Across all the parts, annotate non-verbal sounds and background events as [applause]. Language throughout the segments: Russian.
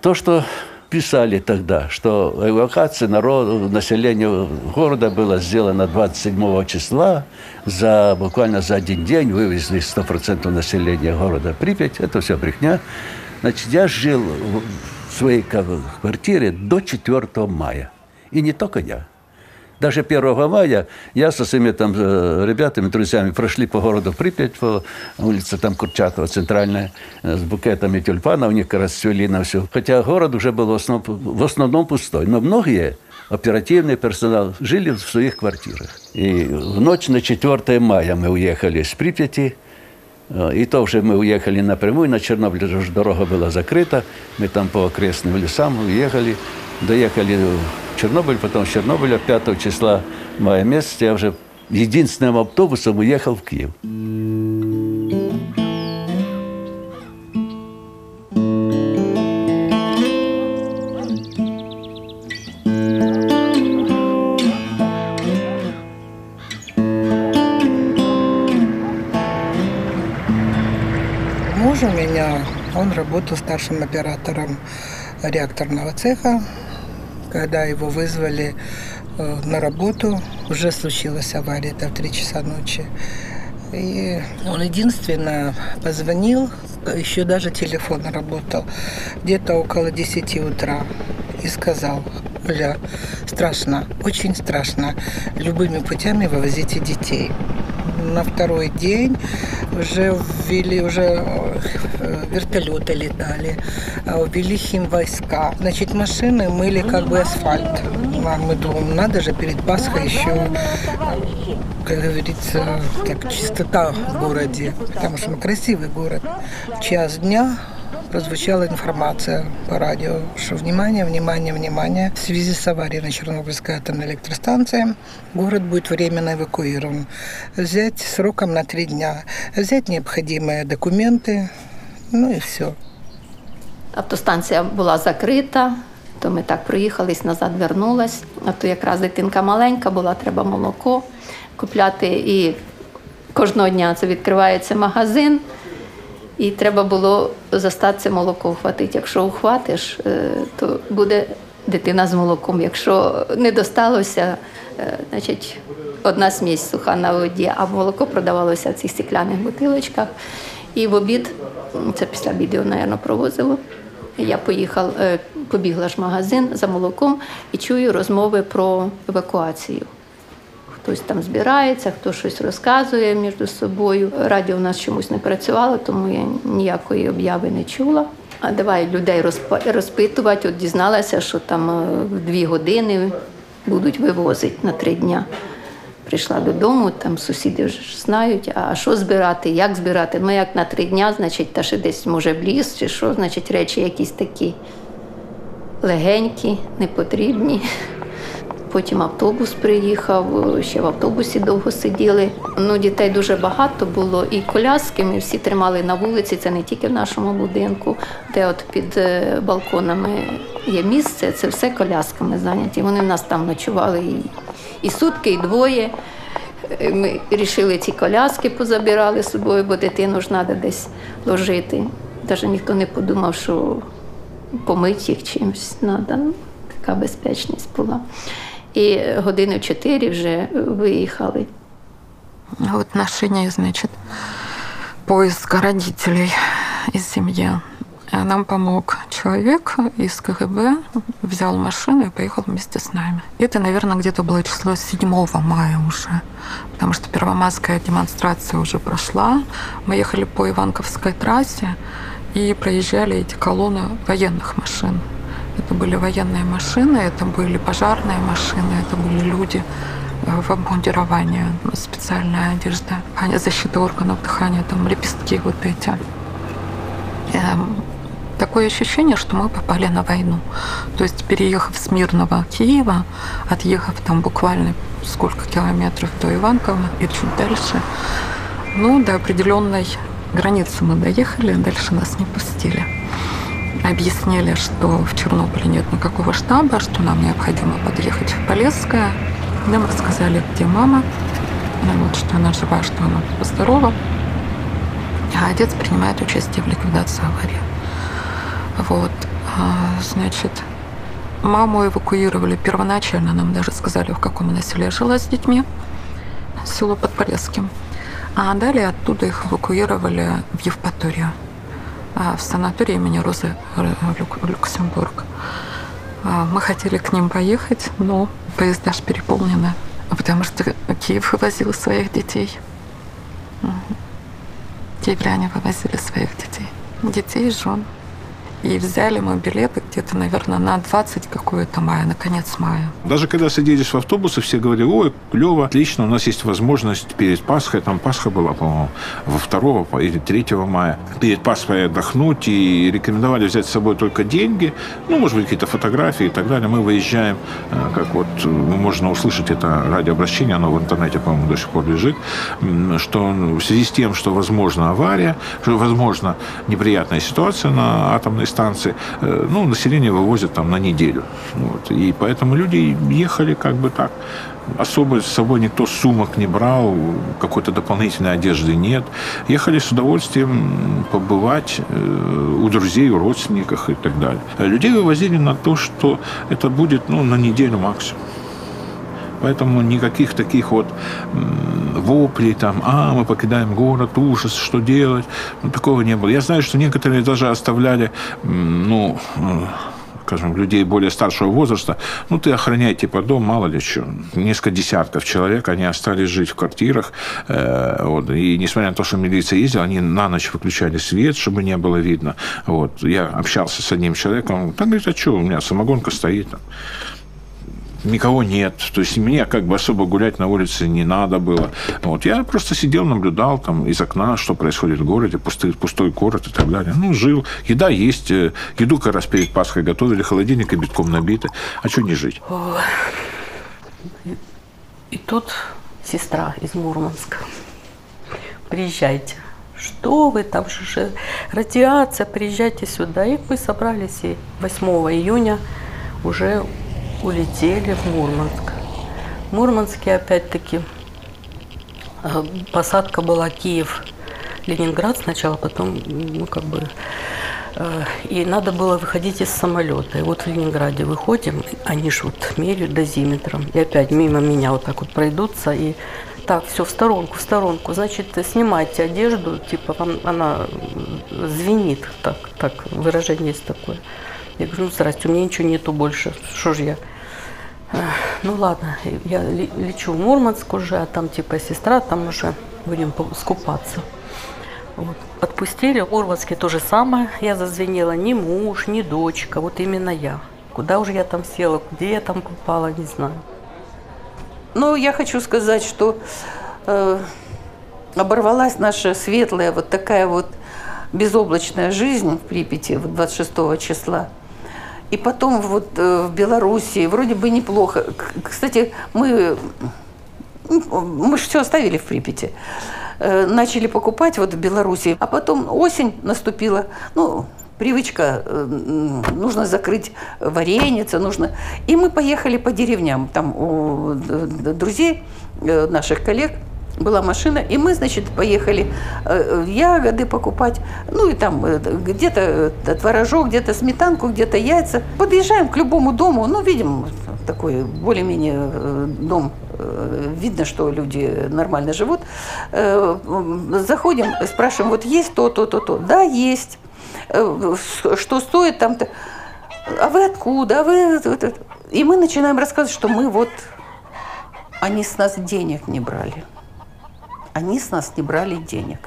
То, что писали тогда, что эвакуация народа, населения города была сделана 27 числа, за, буквально за один день вывезли 100% населения города Припять. Это все брехня. Значит, я жил в своей квартире до 4 мая. И не только я. Даже 1 мая я со своими там э, ребятами, друзьями прошли по городу Припять, по улице там Курчатова, центральная, э, с букетами тюльпанов, у них расцвели на все. Хотя город уже был в основном, в основном пустой. Но многие оперативный персонал жили в своих квартирах. И в ночь на 4 мая мы уехали с Припяти, э, и то уже мы уехали напрямую, на Чернобыль дорога была закрыта, мы там по окрестным лесам уехали, доехали Чернобыль, потом с Чернобыля 5 числа мая месяца я уже единственным автобусом уехал в Киев. Муж у меня, он работал старшим оператором реакторного цеха когда его вызвали э, на работу, уже случилась авария, это в 3 часа ночи. И он единственно позвонил, еще даже телефон работал, где-то около 10 утра, и сказал, Оля, страшно, очень страшно, любыми путями вывозите детей на второй день уже ввели, уже вертолеты летали, а ввели химвойска. Значит, машины мыли как бы асфальт. Мы думаем, надо же перед Пасхой еще, как говорится, так, чистота в городе, потому что мы красивый город. час дня прозвучала информация по радио, что внимание, внимание, внимание, в связи с аварией на Чернобыльской атомной электростанции город будет временно эвакуирован. Взять сроком на три дня, взять необходимые документы, ну і все. Автостанція була закрита, то ми так проїхались, назад вернулась. А то якраз дитинка маленька була, треба молоко купляти. І кожного дня це відкривається магазин. І треба було застати це молоко вхватити. Якщо ухватиш, е, то буде дитина з молоком. Якщо не досталося, е, значить одна смісь суха на воді, а молоко продавалося в цих стекляних бутилочках. І в обід, це після обіду, мабуть, провозило. Я поїхала, е, побігла ж в магазин за молоком і чую розмови про евакуацію. Хтось там збирається, хто щось розказує між собою. Радіо у нас чомусь не працювало, тому я ніякої обяви не чула. А давай людей розпитувати. От дізналася, що там е, в дві години будуть вивозити на три дня. Прийшла додому, там сусіди вже знають, а що збирати, як збирати. Ну, як на три дня, значить, та ще десь може в ліс, чи що, значить, речі якісь такі легенькі, непотрібні. Потім автобус приїхав, ще в автобусі довго сиділи. Ну, Дітей дуже багато було, і коляски ми всі тримали на вулиці. Це не тільки в нашому будинку, де от під е, балконами є місце, це все колясками зайняті. Вони в нас там ночували і, і сутки, і двоє. Е, ми вирішили ці коляски позабирали з собою, бо дитину ж треба десь ложити. Навіть ніхто не подумав, що помить їх чимось треба. Ну, така безпечність була. І години в чотири вже виїхали. В отношении, значит, поиска родителей из семьи. Нам помог человек из КГБ, взял машину и поехал вместе с нами. Это, наверное, где-то было число 7 мая уже, потому что первомайская демонстрация уже прошла. Мы ехали по Иванковской трассе и проезжали эти колонны военных машин. Это были военные машины, это были пожарные машины, это были люди э, в обмундировании, специальная одежда, защита органов дыхания, там лепестки вот эти. Эм, такое ощущение, что мы попали на войну. То есть переехав с Мирного Киева, отъехав там буквально сколько километров до Иванкова и чуть дальше, ну, до определенной границы мы доехали, а дальше нас не пустили объяснили, что в Чернобыле нет никакого штаба, что нам необходимо подъехать в Полесское. Нам рассказали, где мама, вот, что она жива, что она здорова. А отец принимает участие в ликвидации аварии. Вот. А, значит, маму эвакуировали первоначально, нам даже сказали, в каком она селе жила с детьми, село Подполесским. А далее оттуда их эвакуировали в Евпаторию, в санаторий имени Розы Люксембург. А, мы хотели к ним поехать, но поезда же переполнены, потому что Киев вывозил своих детей. Киевляне вывозили своих детей. Детей и жен. И взяли мы билеты где-то, наверное, на 20 какое-то мая, на конец мая. Даже когда садились в автобусы, все говорили, ой, клево, отлично, у нас есть возможность перед Пасхой, там Пасха была, по-моему, во 2 или 3 мая, перед Пасхой отдохнуть и рекомендовали взять с собой только деньги, ну, может быть, какие-то фотографии и так далее. Мы выезжаем, э, как вот э, можно услышать это радиообращение, оно в интернете, по-моему, до сих пор лежит, что в связи с тем, что возможна авария, что возможно неприятная ситуация на атомной станции, э, ну, население вывозят там на неделю. Вот. И поэтому люди ехали как бы так. Особо с собой никто сумок не брал, какой-то дополнительной одежды нет. Ехали с удовольствием побывать э, у друзей, у родственников и так далее. Людей вывозили на то, что это будет ну, на неделю максимум. Поэтому никаких таких вот воплей, там, а, мы покидаем город, ужас, что делать, ну, такого не было. Я знаю, что некоторые даже оставляли, ну, э, скажем, людей более старшего возраста, ну, ты охраняй, типа, дом, мало ли что. Несколько десятков человек, они остались жить в квартирах, э, вот, и несмотря на то, что милиция ездила, они на ночь выключали свет, чтобы не было видно. Вот, я общался с одним человеком, он говорит, а что, у меня самогонка стоит, там никого нет. То есть мне как бы особо гулять на улице не надо было. Вот. Я просто сидел, наблюдал там из окна, что происходит в городе, пустой, пустой город и так далее. Ну, жил. Еда есть. Э, еду как раз перед Пасхой готовили, холодильник и битком набиты. А что не жить? И тут сестра из Мурманска. Приезжайте. Что вы, там же радиация, приезжайте сюда. И мы собрались, и 8 июня уже улетели в Мурманск. В Мурманске опять-таки э, посадка была Киев, Ленинград сначала, потом, ну, как бы, э, и надо было выходить из самолета. И вот в Ленинграде выходим, они ж вот меряют дозиметром, и опять мимо меня вот так вот пройдутся, и так, все, в сторонку, в сторонку. Значит, снимайте одежду, типа, вам она звенит, так, так, выражение есть такое. Я говорю, ну, здрасте, у меня ничего нету больше, что же я ну ладно, я лечу в Мурманск уже, а там типа сестра, там уже будем скупаться. Вот. Отпустили, в Мурманске то же самое. Я зазвенела, ни муж, ни дочка, вот именно я. Куда уже я там села, где я там попала, не знаю. Ну, я хочу сказать, что э, оборвалась наша светлая вот такая вот безоблачная жизнь в Припяти вот 26 числа. И потом вот э, в Белоруссии вроде бы неплохо. Кстати, мы, мы же все оставили в Припяти. Э, начали покупать вот в Белоруссии. А потом осень наступила. Ну, привычка, э, нужно закрыть вареница, нужно... И мы поехали по деревням. Там у друзей, наших коллег – была машина, и мы, значит, поехали э, ягоды покупать, ну и там э, где-то э, творожок, где-то сметанку, где-то яйца. Подъезжаем к любому дому, ну, видим такой более-менее дом, видно, что люди нормально живут. Заходим, спрашиваем, вот есть то, то, то, то. Да, есть. Что стоит там-то? А вы откуда? А вы... И мы начинаем рассказывать, что мы вот... Они с нас денег не брали они с нас не брали денег.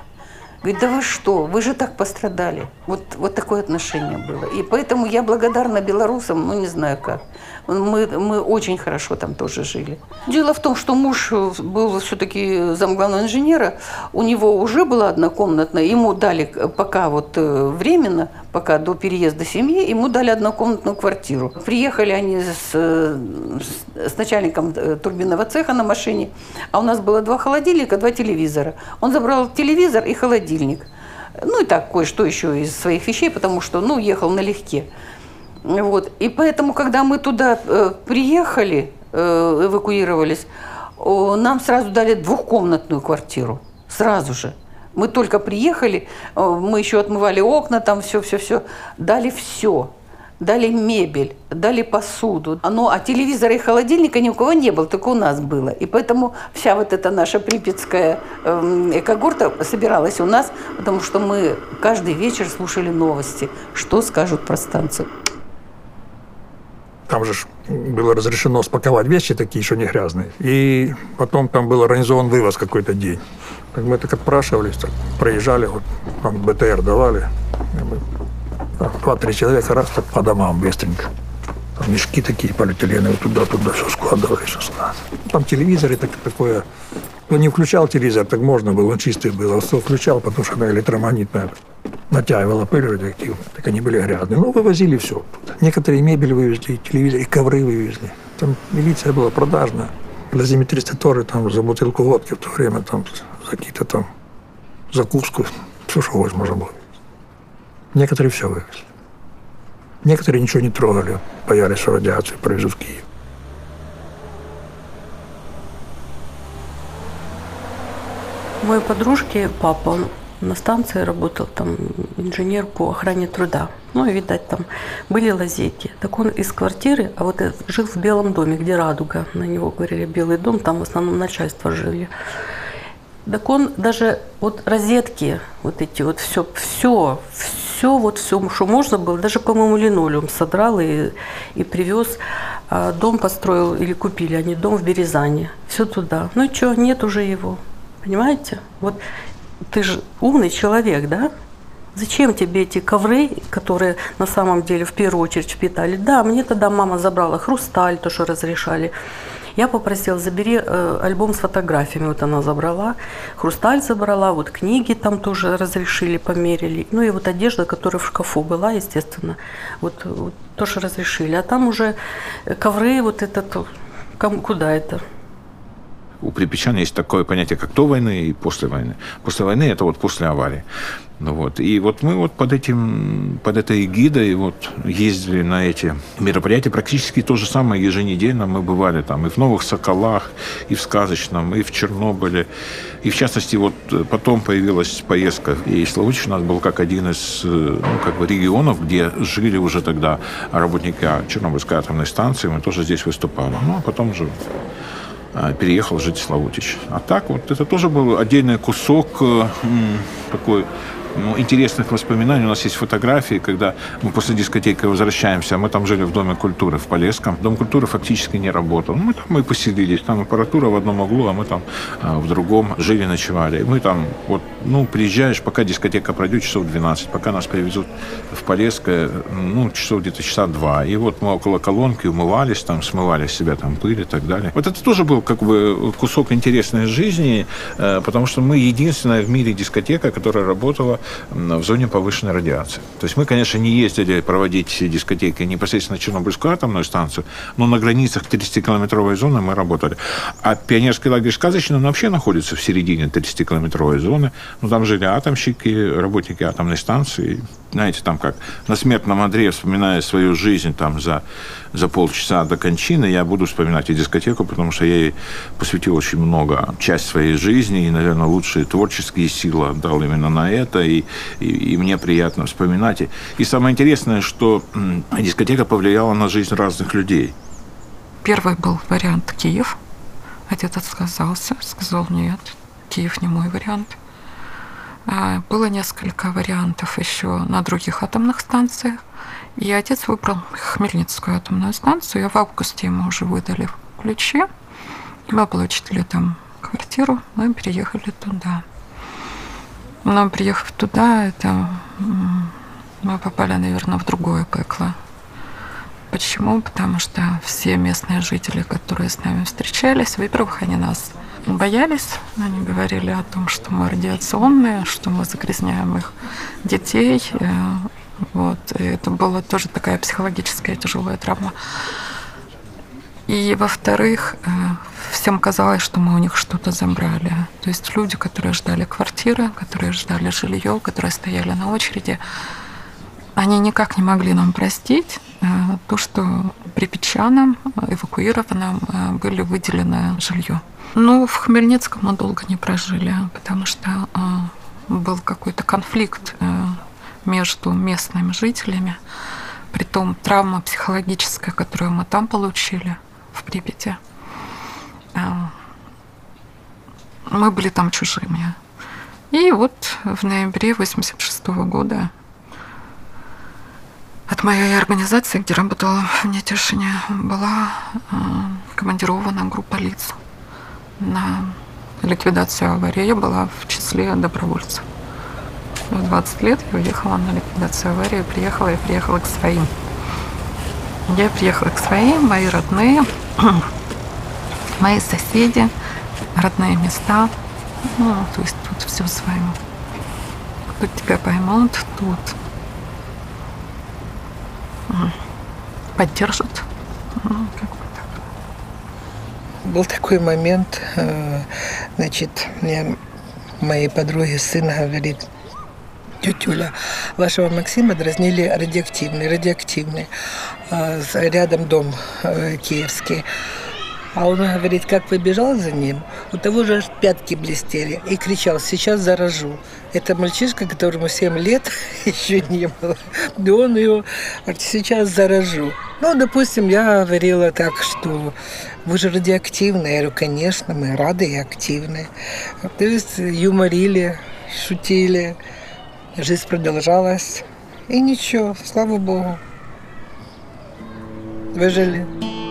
Говорит, да вы что, вы же так пострадали. Вот, вот такое отношение было. И поэтому я благодарна белорусам, ну не знаю как. Мы, мы очень хорошо там тоже жили. Дело в том, что муж был все-таки замглавного инженера, у него уже была однокомнатная, ему дали пока вот э, временно, пока до переезда семьи, ему дали однокомнатную квартиру. Приехали они с, с начальником э, турбинного цеха на машине, а у нас было два холодильника, два телевизора. Он забрал телевизор и холодильник. Ну и так, кое-что еще из своих вещей, потому что, ну, ехал налегке. Вот. И поэтому, когда мы туда э, приехали, э, эвакуировались, э, нам сразу дали двухкомнатную квартиру. Сразу же. Мы только приехали, э, мы еще отмывали окна, там все-все-все. Дали все. дали мебель, дали посуду. Ну, а телевизора и холодильника ни у кого не было, только у нас было. И поэтому вся вот эта наша припятская э, когорта собиралась у нас, потому что мы каждый вечер слушали новости, что скажут про станцию. Там же было разрешено спаковать вещи такие еще не грязные. И потом там был организован вывоз какой-то день. Так мы так отпрашивались, так проезжали, вот там БТР давали. Два-три человека раз так по домам быстренько. Там мешки такие полиэтиленовые туда-туда все складывали, все складывали. Там телевизоры так, такое. Кто не включал телевизор, так можно было, он чистый был. А кто включал, потому что она электромагнитная натягивала пыль радиоактивную. Так они были грязные. Ну, вывозили все. Некоторые мебель вывезли, и телевизор, и ковры вывезли. Там милиция была продажная. Дозиметристы тоже там за бутылку водки в то время там за какие-то там закуску. Все, что можно было. Некоторые все вывезли. Некоторые ничего не трогали, боялись, что радиацию привезут в Киев. Моей подружки папа, на станции работал там инженер по охране труда. Ну, и, видать, там были лазейки. Так он из квартиры, а вот жил в Белом доме, где Радуга. На него говорили Белый дом, там в основном начальство жили. Так он даже вот розетки, вот эти вот все, все, все, вот все, что можно было, даже, по-моему, линолеум содрал и, и привез. А дом построил или купили они дом в Березане. Все туда. Ну и что, нет уже его. Понимаете? Вот ты же умный человек, да? Зачем тебе эти ковры, которые на самом деле в первую очередь впитали? Да, мне тогда мама забрала хрусталь, то, что разрешали. Я попросила, забери э, альбом с фотографиями. Вот она забрала. Хрусталь забрала, вот книги там тоже разрешили, померили. Ну и вот одежда, которая в шкафу была, естественно. Вот, вот тоже разрешили. А там уже ковры, вот этот, куда это? У припечан есть такое понятие, как до войны и после войны. После войны это вот после аварии. Ну, вот. И вот мы вот под, этим, под этой эгидой вот ездили на эти мероприятия. Практически то же самое еженедельно мы бывали там и в Новых Соколах, и в Сказочном, и в Чернобыле. И в частности, вот потом появилась поездка. И Славутич у нас был как один из ну, как бы регионов, где жили уже тогда работники Чернобыльской атомной станции. Мы тоже здесь выступали. Ну, а потом уже а, переехал жить в Славутич. А так вот это тоже был отдельный кусок э, такой ну, интересных воспоминаний. У нас есть фотографии, когда мы после дискотеки возвращаемся. Мы там жили в Доме культуры в Полесском. Дом культуры фактически не работал. Мы там мы поселились. Там аппаратура в одном углу, а мы там а, в другом жили, ночевали. Мы там, вот, ну, приезжаешь, пока дискотека пройдет, часов 12. Пока нас привезут в Полесское, ну, часов где-то часа два. И вот мы около колонки умывались, там, смывали себя там пыль и так далее. Вот это тоже был как бы кусок интересной жизни, э, потому что мы единственная в мире дискотека, которая работала в зоне повышенной радиации. То есть мы, конечно, не ездили проводить дискотеки непосредственно Чернобыльскую атомную станцию, но на границах 30-километровой зоны мы работали. А пионерский лагерь сказочный, он вообще находится в середине 30-километровой зоны. Ну, там жили атомщики, работники атомной станции, знаете, там как на смертном Андре, вспоминая свою жизнь там за, за полчаса до кончины, я буду вспоминать и дискотеку, потому что я ей посвятил очень много, часть своей жизни, и, наверное, лучшие творческие силы отдал именно на это, и, и, и мне приятно вспоминать. И, и самое интересное, что дискотека повлияла на жизнь разных людей. Первый был вариант Киев. Отец отказался, сказал нет, Киев не мой вариант – а, было несколько вариантов еще на других атомных станциях. И отец выбрал Хмельницкую атомную станцию. И в августе ему уже выдали ключи. Мы получили там квартиру, мы переехали туда. Но приехав туда, это мы попали, наверное, в другое пекло. Почему? Потому что все местные жители, которые с нами встречались, во-первых, они нас боялись. Они говорили о том, что мы радиационные, что мы загрязняем их детей. Э, вот. И это была тоже такая психологическая тяжелая травма. И, во-вторых, э, всем казалось, что мы у них что-то забрали. То есть люди, которые ждали квартиры, которые ждали жилье, которые стояли на очереди, они никак не могли нам простить э, то, что припечанам, эвакуированным были выделены жилье. Ну, в Хмельницком мы долго не прожили, потому что э, был какой-то конфликт э, между местными жителями Притом травма психологическая, которую мы там получили, в Припяти, мы были там чужими. И вот в ноябре 86 года от моей организации, где работала в Нетешине, была э, командирована группа лиц на ликвидацию аварии. Я была в числе добровольцев. В 20 лет я уехала на ликвидацию аварии, приехала и приехала к своим. Я приехала к своим, мои родные, мои соседи, родные места. Ну, то есть тут все свое. Тут тебя поймут, тут поддержат. Ну, как бы так. Был такой момент, э, значит, мне моей подруги сын говорит, тетюля, вашего Максима дразнили радиоактивный, радиоактивный. А Рядом дом э, киевский. А он говорит, как побежал за ним, у того же аж пятки блестели. И кричал, сейчас заражу. Это мальчишка, которому 7 лет [laughs] еще не было. И он говорит, сейчас заражу. Ну, допустим, я говорила так, что вы же радиоактивные. Я говорю, конечно, мы рады и активны. То есть юморили, шутили. Жизнь продолжалась. И ничего, слава богу. Выжили.